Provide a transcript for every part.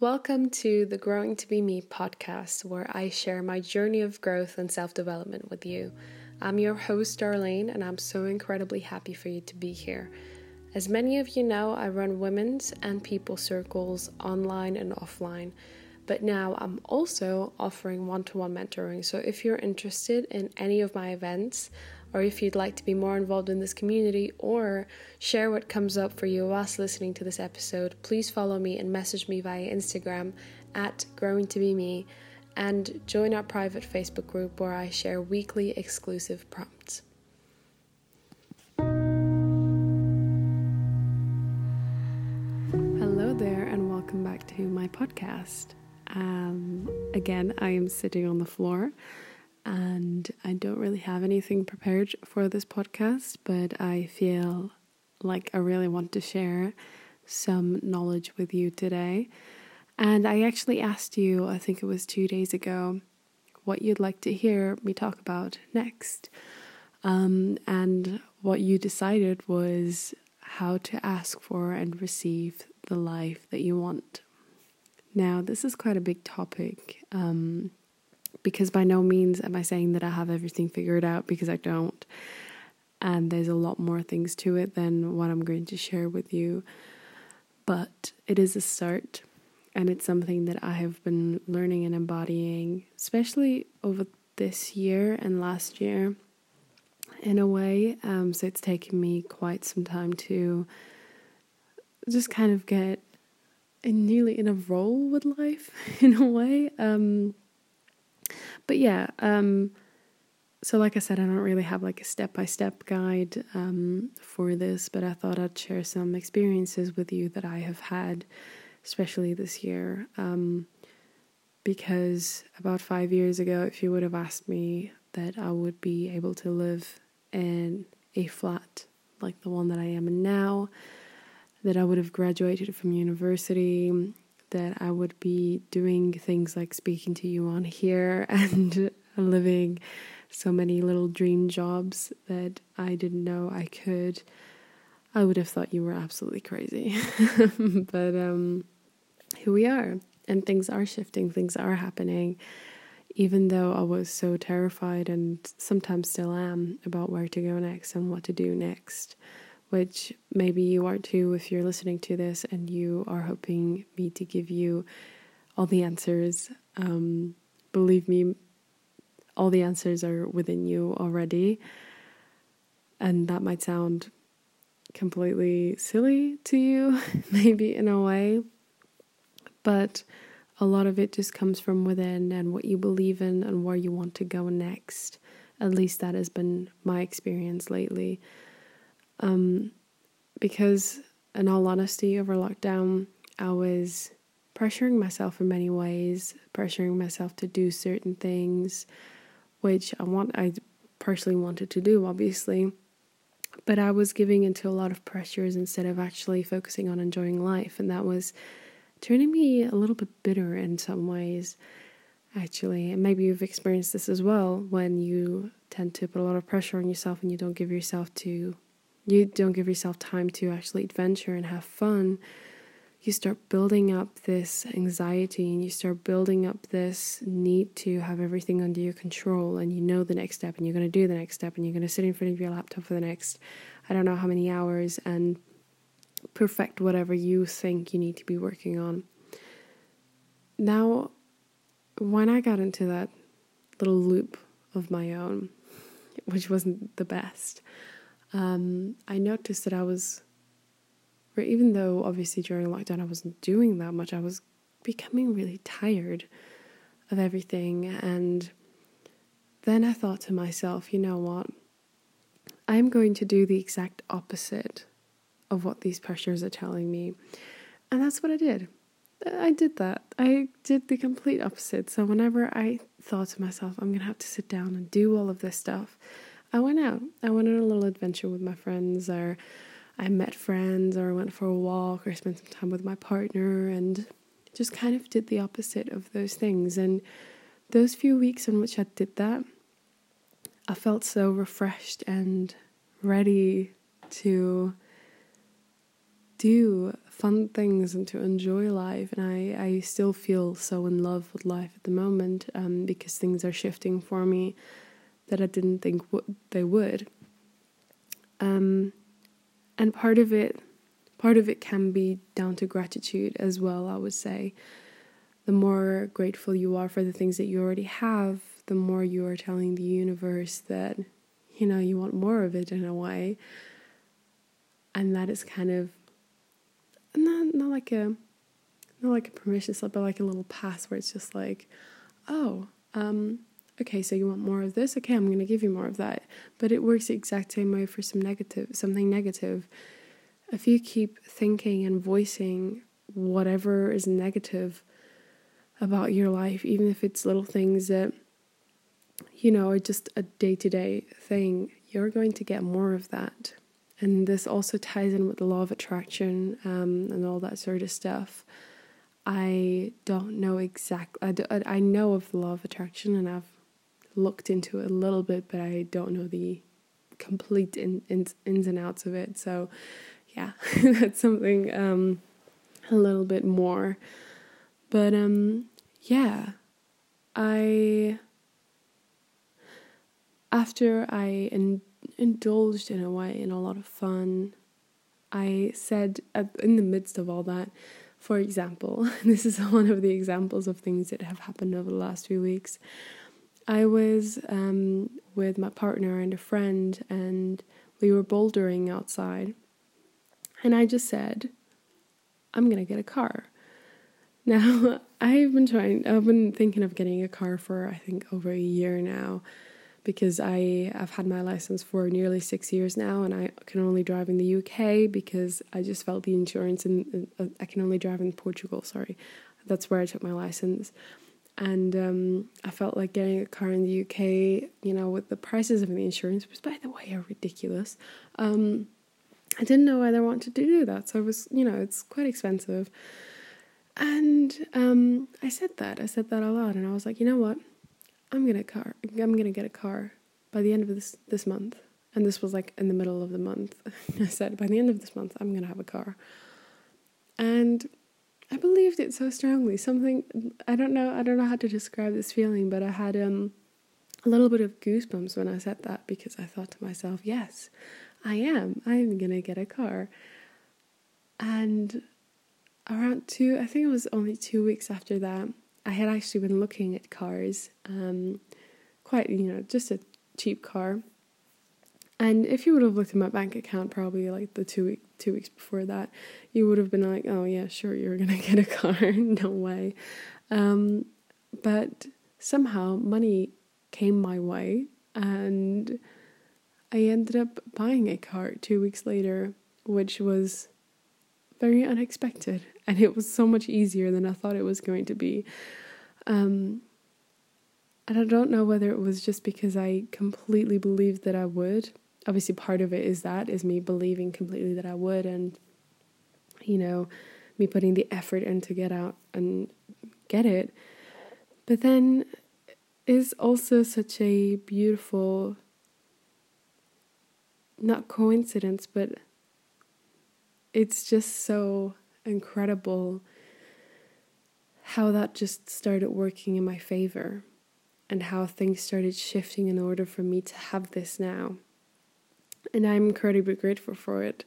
Welcome to the Growing to Be Me podcast, where I share my journey of growth and self development with you. I'm your host, Darlene, and I'm so incredibly happy for you to be here. As many of you know, I run women's and people circles online and offline, but now I'm also offering one to one mentoring. So if you're interested in any of my events, or if you'd like to be more involved in this community or share what comes up for you whilst listening to this episode, please follow me and message me via Instagram at growing to be me and join our private Facebook group where I share weekly exclusive prompts. Hello there, and welcome back to my podcast. Um, again, I am sitting on the floor and I don't really have anything prepared for this podcast, but I feel like I really want to share some knowledge with you today. And I actually asked you, I think it was two days ago, what you'd like to hear me talk about next. Um, and what you decided was how to ask for and receive the life that you want. Now, this is quite a big topic. Um, because by no means am I saying that I have everything figured out because I don't. And there's a lot more things to it than what I'm going to share with you. But it is a start, and it's something that I have been learning and embodying, especially over this year and last year in a way. Um, so it's taken me quite some time to just kind of get in nearly in a role with life in a way. Um, but yeah, um, so like I said, I don't really have like a step by step guide um, for this, but I thought I'd share some experiences with you that I have had, especially this year. Um, because about five years ago, if you would have asked me that I would be able to live in a flat like the one that I am in now, that I would have graduated from university, that I would be doing things like speaking to you on here and living so many little dream jobs that I didn't know I could, I would have thought you were absolutely crazy. but um, here we are, and things are shifting, things are happening. Even though I was so terrified and sometimes still am about where to go next and what to do next which maybe you are too if you're listening to this and you are hoping me to give you all the answers. Um, believe me, all the answers are within you already. And that might sound completely silly to you, maybe in a way, but a lot of it just comes from within and what you believe in and where you want to go next. At least that has been my experience lately. Um, because, in all honesty, over lockdown, I was pressuring myself in many ways, pressuring myself to do certain things, which I want, I personally wanted to do, obviously. But I was giving into a lot of pressures instead of actually focusing on enjoying life, and that was turning me a little bit bitter in some ways actually. And maybe you've experienced this as well when you tend to put a lot of pressure on yourself and you don't give yourself to you don't give yourself time to actually adventure and have fun, you start building up this anxiety and you start building up this need to have everything under your control and you know the next step and you're going to do the next step and you're going to sit in front of your laptop for the next I don't know how many hours and perfect whatever you think you need to be working on. Now, when I got into that little loop of my own, which wasn't the best, um, I noticed that I was, or even though obviously during lockdown I wasn't doing that much, I was becoming really tired of everything. And then I thought to myself, you know what? I'm going to do the exact opposite of what these pressures are telling me. And that's what I did. I did that. I did the complete opposite. So whenever I thought to myself, I'm going to have to sit down and do all of this stuff, I went out. I went on a little adventure with my friends, or I met friends, or I went for a walk, or I spent some time with my partner, and just kind of did the opposite of those things. And those few weeks in which I did that, I felt so refreshed and ready to do fun things and to enjoy life. And I, I still feel so in love with life at the moment um, because things are shifting for me that I didn't think w- they would. Um, and part of it, part of it can be down to gratitude as well. I would say, the more grateful you are for the things that you already have, the more you are telling the universe that, you know, you want more of it in a way. And that is kind of not not like a not like a permission slip, but like a little pass where it's just like, oh, um, okay, so you want more of this? Okay, I'm going to give you more of that. But it works the exact same way for some negative, something negative. If you keep thinking and voicing whatever is negative about your life, even if it's little things that, you know, are just a day to day thing, you're going to get more of that. And this also ties in with the law of attraction um, and all that sort of stuff. I don't know exactly. I, I know of the law of attraction and I've looked into it a little bit, but I don't know the complete in, in, ins and outs of it. So, yeah, that's something um, a little bit more. But um, yeah, I after I in, indulged in a way in a lot of fun, I said at, in the midst of all that. For example, this is one of the examples of things that have happened over the last few weeks. I was um, with my partner and a friend, and we were bouldering outside. And I just said, I'm to get a car. Now, I've been trying, I've been thinking of getting a car for I think over a year now because I, I've had my license for nearly six years now and I can only drive in the UK because I just felt the insurance and uh, I can only drive in Portugal, sorry. That's where I took my license and um, I felt like getting a car in the UK, you know, with the prices of the insurance, which by the way are ridiculous. Um, I didn't know whether I wanted to do that, so it was, you know, it's quite expensive. And um, I said that, I said that a lot, and I was like, you know what, I'm gonna car, I'm gonna get a car by the end of this this month. And this was like in the middle of the month. I said, by the end of this month, I'm gonna have a car. And I believed it so strongly. Something I don't know. I don't know how to describe this feeling, but I had um, a little bit of goosebumps when I said that because I thought to myself, "Yes, I am. I'm gonna get a car." And around two, I think it was only two weeks after that, I had actually been looking at cars. Um, quite, you know, just a cheap car. And if you would have looked at my bank account, probably like the two week, two weeks before that, you would have been like, "Oh yeah, sure, you're gonna get a car." no way. Um, but somehow money came my way, and I ended up buying a car two weeks later, which was very unexpected, and it was so much easier than I thought it was going to be. Um, and I don't know whether it was just because I completely believed that I would obviously part of it is that is me believing completely that I would and you know me putting the effort in to get out and get it. But then is also such a beautiful not coincidence but it's just so incredible how that just started working in my favor and how things started shifting in order for me to have this now and I'm incredibly grateful for it.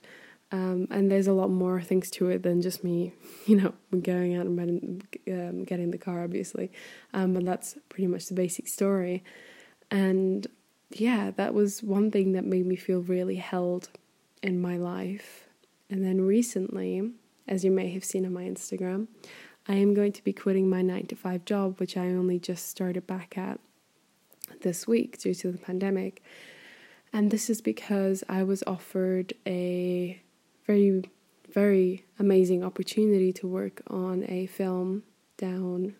Um, and there's a lot more things to it than just me, you know, going out and um, getting the car, obviously. Um, but that's pretty much the basic story. And yeah, that was one thing that made me feel really held in my life. And then recently, as you may have seen on my Instagram, I am going to be quitting my nine to five job, which I only just started back at this week due to the pandemic. And this is because I was offered a very, very amazing opportunity to work on a film down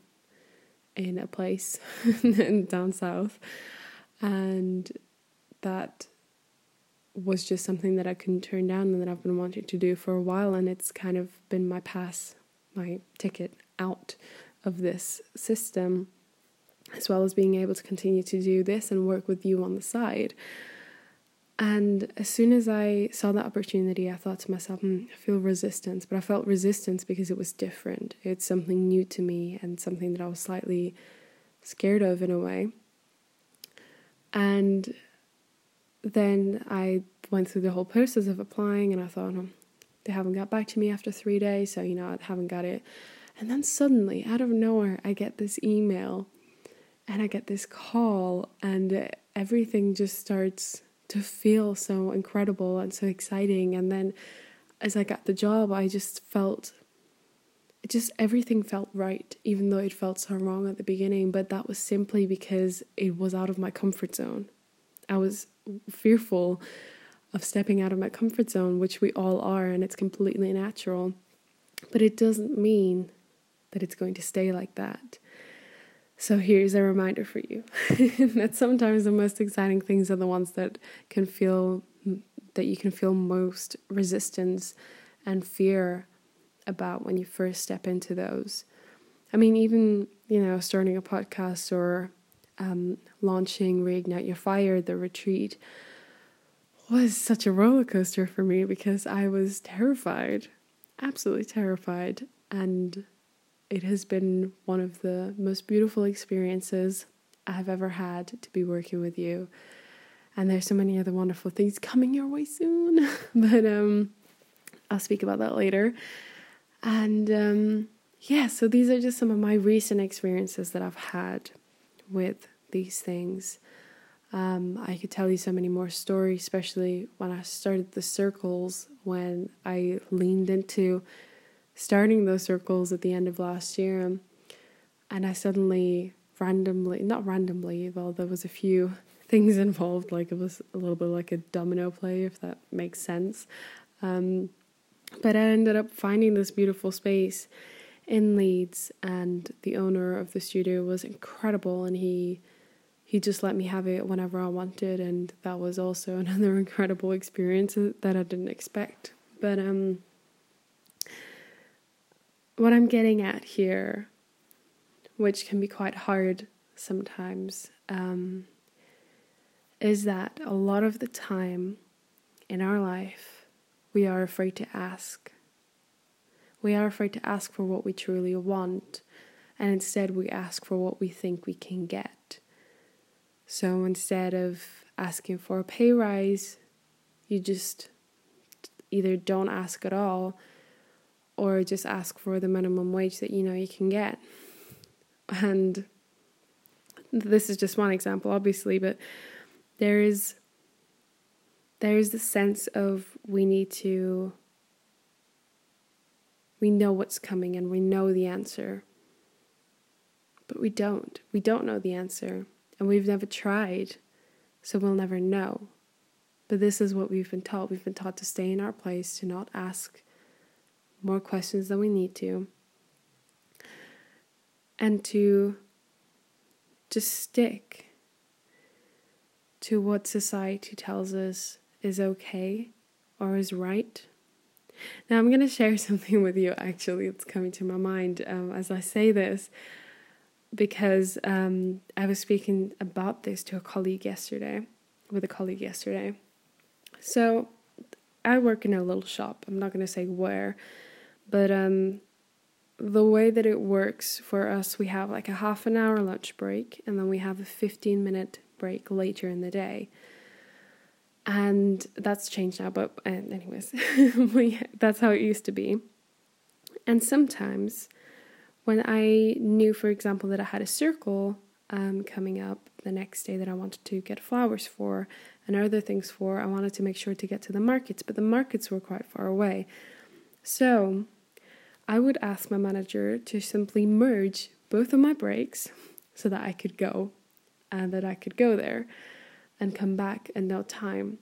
in a place down south. And that was just something that I couldn't turn down and that I've been wanting to do for a while. And it's kind of been my pass, my ticket out of this system, as well as being able to continue to do this and work with you on the side. And as soon as I saw that opportunity, I thought to myself, hmm, I feel resistance. But I felt resistance because it was different. It's something new to me and something that I was slightly scared of in a way. And then I went through the whole process of applying and I thought, oh, they haven't got back to me after three days, so you know, I haven't got it. And then suddenly, out of nowhere, I get this email and I get this call, and everything just starts to feel so incredible and so exciting. And then as I got the job, I just felt it just everything felt right, even though it felt so wrong at the beginning. But that was simply because it was out of my comfort zone. I was fearful of stepping out of my comfort zone, which we all are, and it's completely natural. But it doesn't mean that it's going to stay like that. So here's a reminder for you that sometimes the most exciting things are the ones that can feel that you can feel most resistance and fear about when you first step into those. I mean, even you know, starting a podcast or um, launching Reignite Your Fire, the retreat was such a roller coaster for me because I was terrified, absolutely terrified. And it has been one of the most beautiful experiences I've ever had to be working with you. And there's so many other wonderful things coming your way soon. but um, I'll speak about that later. And um, yeah, so these are just some of my recent experiences that I've had with these things. Um, I could tell you so many more stories, especially when I started the circles, when I leaned into starting those circles at the end of last year. And I suddenly randomly, not randomly, well, there was a few things involved, like it was a little bit like a domino play, if that makes sense. Um, but I ended up finding this beautiful space in Leeds, and the owner of the studio was incredible, and he he just let me have it whenever I wanted, and that was also another incredible experience that I didn't expect. But um, what I'm getting at here, which can be quite hard sometimes, um, is that a lot of the time in our life, we are afraid to ask. We are afraid to ask for what we truly want, and instead we ask for what we think we can get. So instead of asking for a pay rise, you just either don't ask at all or just ask for the minimum wage that you know you can get. And this is just one example, obviously, but there is there is the sense of we need to we know what's coming and we know the answer. But we don't. We don't know the answer and we've never tried, so we'll never know. But this is what we've been taught. We've been taught to stay in our place, to not ask more questions than we need to, and to just stick to what society tells us is okay or is right. Now, I'm going to share something with you actually, it's coming to my mind um, as I say this because um, I was speaking about this to a colleague yesterday, with a colleague yesterday. So I work in a little shop. I'm not going to say where, but um, the way that it works for us, we have like a half an hour lunch break, and then we have a 15 minute break later in the day. And that's changed now, but anyways, we, that's how it used to be. And sometimes when I knew, for example, that I had a circle um, coming up the next day that I wanted to get flowers for and other things for, I wanted to make sure to get to the markets, but the markets were quite far away. So I would ask my manager to simply merge both of my breaks so that I could go and that I could go there and come back in no time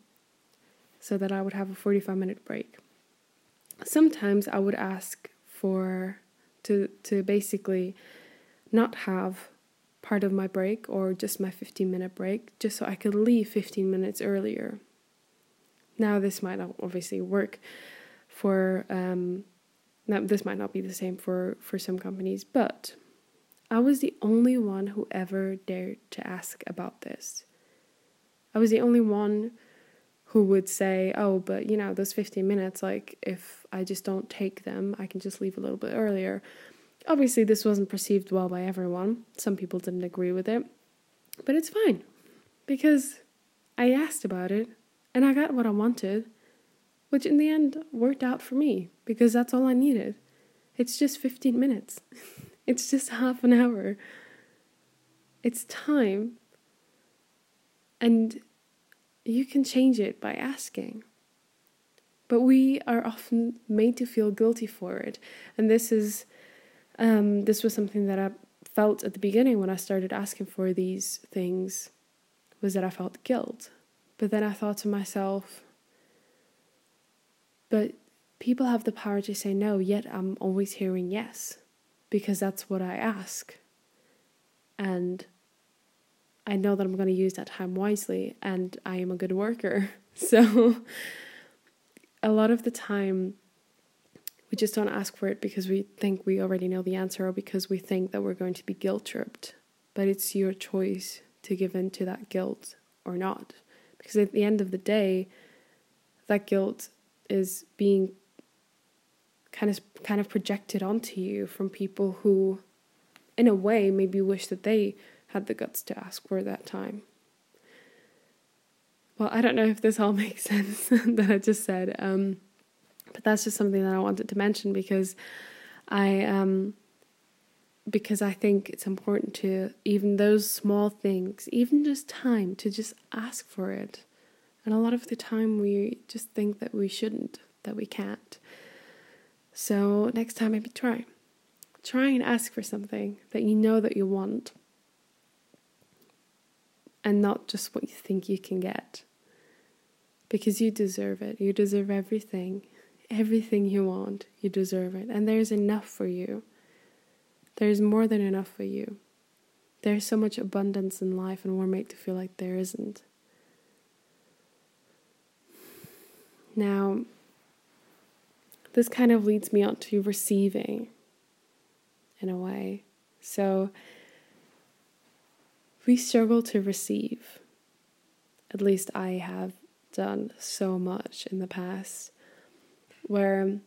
so that I would have a 45 minute break. Sometimes I would ask for to to basically not have part of my break or just my 15 minute break just so I could leave 15 minutes earlier. Now this might not obviously work for um now this might not be the same for for some companies, but I was the only one who ever dared to ask about this. I was the only one who would say, "Oh, but you know, those 15 minutes like if I just don't take them, I can just leave a little bit earlier." Obviously, this wasn't perceived well by everyone. Some people didn't agree with it. But it's fine because I asked about it and I got what I wanted, which in the end worked out for me because that's all I needed. It's just 15 minutes, it's just half an hour. It's time. And you can change it by asking. But we are often made to feel guilty for it. And this is um, this was something that I felt at the beginning when I started asking for these things was that I felt guilt. But then I thought to myself, but people have the power to say no, yet I'm always hearing yes because that's what I ask. And I know that I'm going to use that time wisely and I am a good worker. So a lot of the time, we just don't ask for it because we think we already know the answer or because we think that we're going to be guilt tripped. But it's your choice to give in to that guilt or not. Because at the end of the day, that guilt is being kind of kind of projected onto you from people who in a way maybe wish that they had the guts to ask for that time. Well, I don't know if this all makes sense that I just said, um, but that's just something that I wanted to mention because I um, because I think it's important to even those small things, even just time, to just ask for it. And a lot of the time we just think that we shouldn't, that we can't. So next time maybe try. Try and ask for something that you know that you want and not just what you think you can get. Because you deserve it. You deserve everything. Everything you want, you deserve it. And there's enough for you. There's more than enough for you. There's so much abundance in life, and we're made to feel like there isn't. Now, this kind of leads me on to receiving in a way. So, we struggle to receive. At least I have done so much in the past where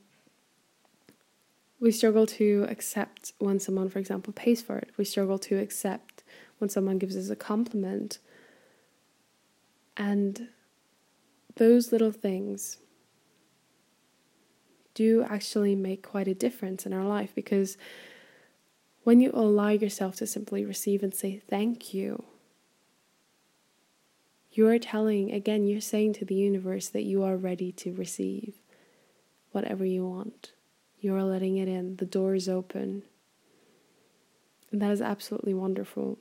we struggle to accept when someone, for example, pays for it. We struggle to accept when someone gives us a compliment. And those little things do actually make quite a difference in our life because when you allow yourself to simply receive and say thank you, you are telling, again, you're saying to the universe that you are ready to receive whatever you want. You are letting it in, the door is open. And that is absolutely wonderful.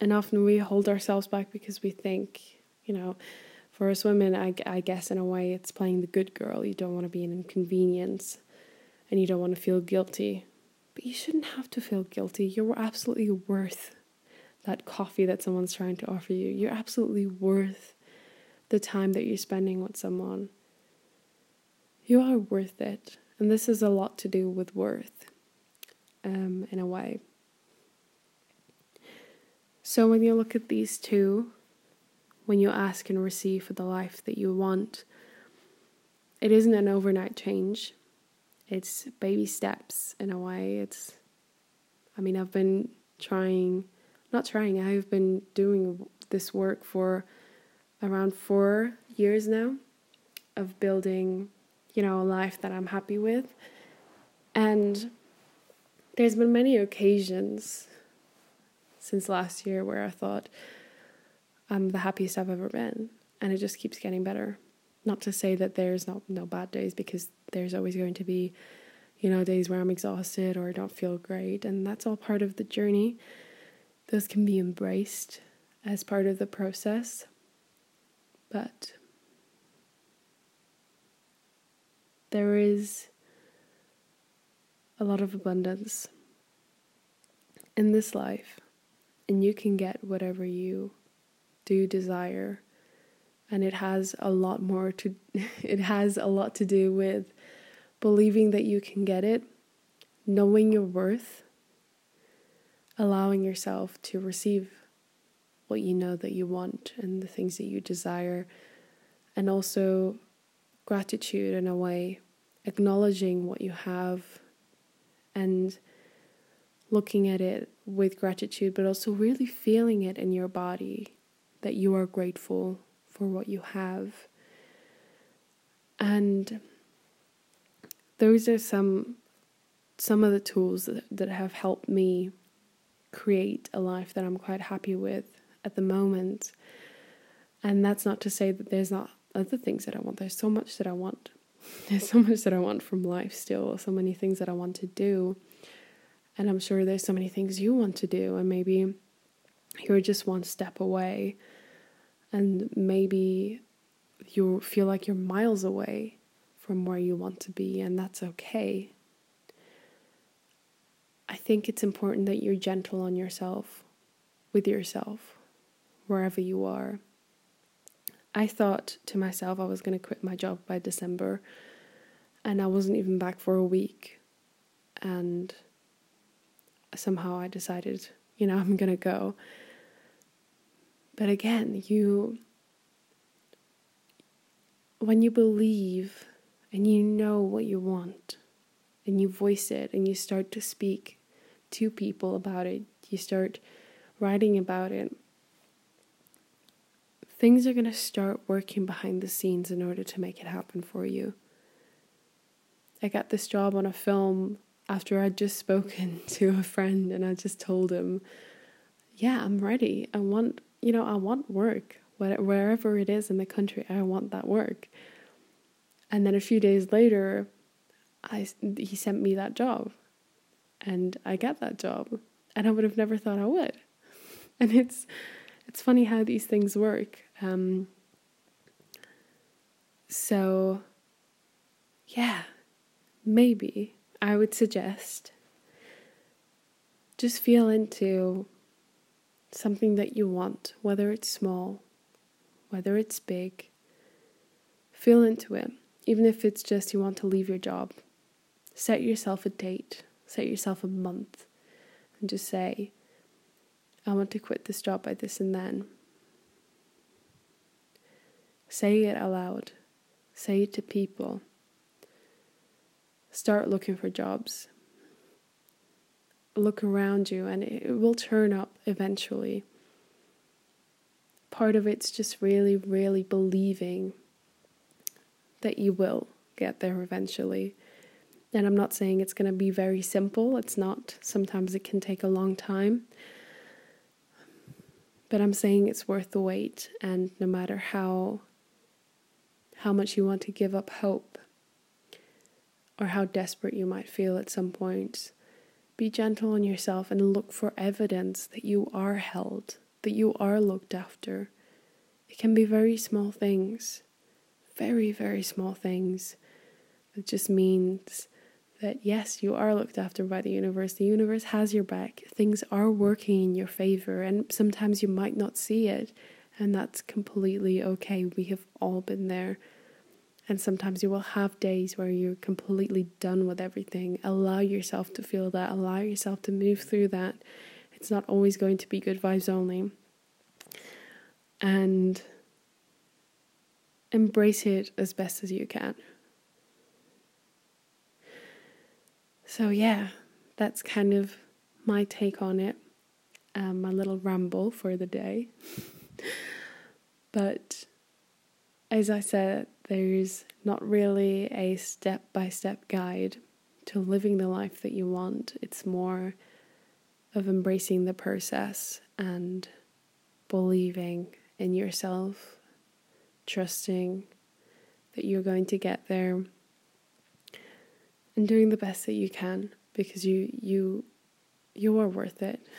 And often we hold ourselves back because we think, you know, for us women, I, I guess in a way it's playing the good girl. You don't want to be an inconvenience and you don't want to feel guilty but you shouldn't have to feel guilty. You're absolutely worth that coffee that someone's trying to offer you. You're absolutely worth the time that you're spending with someone. You are worth it. And this has a lot to do with worth, um, in a way. So when you look at these two, when you ask and receive for the life that you want, it isn't an overnight change it's baby steps in a way. It's, I mean, I've been trying, not trying, I've been doing this work for around four years now of building, you know, a life that I'm happy with. And there's been many occasions since last year where I thought I'm the happiest I've ever been. And it just keeps getting better. Not to say that there's not no bad days because there's always going to be, you know, days where I'm exhausted or I don't feel great, and that's all part of the journey. Those can be embraced as part of the process. But there is a lot of abundance in this life, and you can get whatever you do desire. And it has a lot more to it has a lot to do with believing that you can get it knowing your worth allowing yourself to receive what you know that you want and the things that you desire. And also gratitude in a way, acknowledging what you have and looking at it with gratitude, but also really feeling it in your body that you are grateful for what you have. And those are some some of the tools that, that have helped me create a life that I'm quite happy with at the moment. And that's not to say that there's not other things that I want. There's so much that I want. There's so much that I want from life still, so many things that I want to do. And I'm sure there's so many things you want to do, and maybe you're just one step away, and maybe you feel like you're miles away from where you want to be, and that's okay. I think it's important that you're gentle on yourself, with yourself, wherever you are. I thought to myself I was going to quit my job by December, and I wasn't even back for a week. And somehow I decided, you know, I'm going to go. But again, you, when you believe and you know what you want, and you voice it and you start to speak to people about it, you start writing about it, things are going to start working behind the scenes in order to make it happen for you. I got this job on a film after I'd just spoken to a friend and I just told him, Yeah, I'm ready. I want, you know, I want work. Wherever it is in the country, I want that work. And then a few days later, I, he sent me that job and I get that job. And I would have never thought I would. And it's it's funny how these things work. Um, so, yeah, maybe I would suggest just feel into something that you want, whether it's small, whether it's big. Feel into it, even if it's just you want to leave your job. Set yourself a date, set yourself a month, and just say, I want to quit this job by this and then. Say it aloud, say it to people. Start looking for jobs. Look around you, and it will turn up eventually. Part of it's just really, really believing that you will get there eventually. And I'm not saying it's going to be very simple, it's not. Sometimes it can take a long time. But I'm saying it's worth the wait, and no matter how how much you want to give up hope or how desperate you might feel at some point, be gentle on yourself and look for evidence that you are held, that you are looked after. It can be very small things, very, very small things. It just means that yes, you are looked after by the universe. The universe has your back. Things are working in your favor, and sometimes you might not see it, and that's completely okay. We have all been there. And sometimes you will have days where you're completely done with everything. Allow yourself to feel that, allow yourself to move through that. It's not always going to be good vibes only. And embrace it as best as you can. So, yeah, that's kind of my take on it, um, my little ramble for the day. but as I said, there's not really a step by step guide to living the life that you want. It's more of embracing the process and believing in yourself, trusting that you're going to get there and doing the best that you can because you you you are worth it.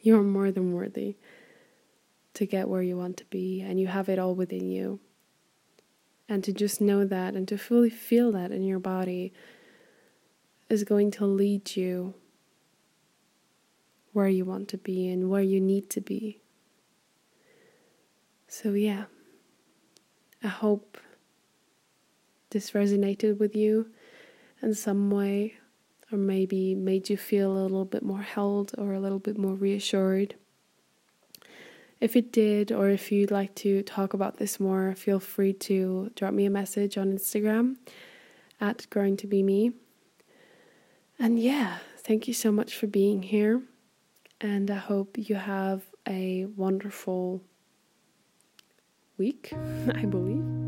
You are more than worthy to get where you want to be and you have it all within you. And to just know that and to fully feel that in your body is going to lead you where you want to be and where you need to be. So, yeah, I hope this resonated with you in some way, or maybe made you feel a little bit more held or a little bit more reassured. If it did, or if you'd like to talk about this more, feel free to drop me a message on Instagram at growing to be me. And yeah, thank you so much for being here. And I hope you have a wonderful week, I believe.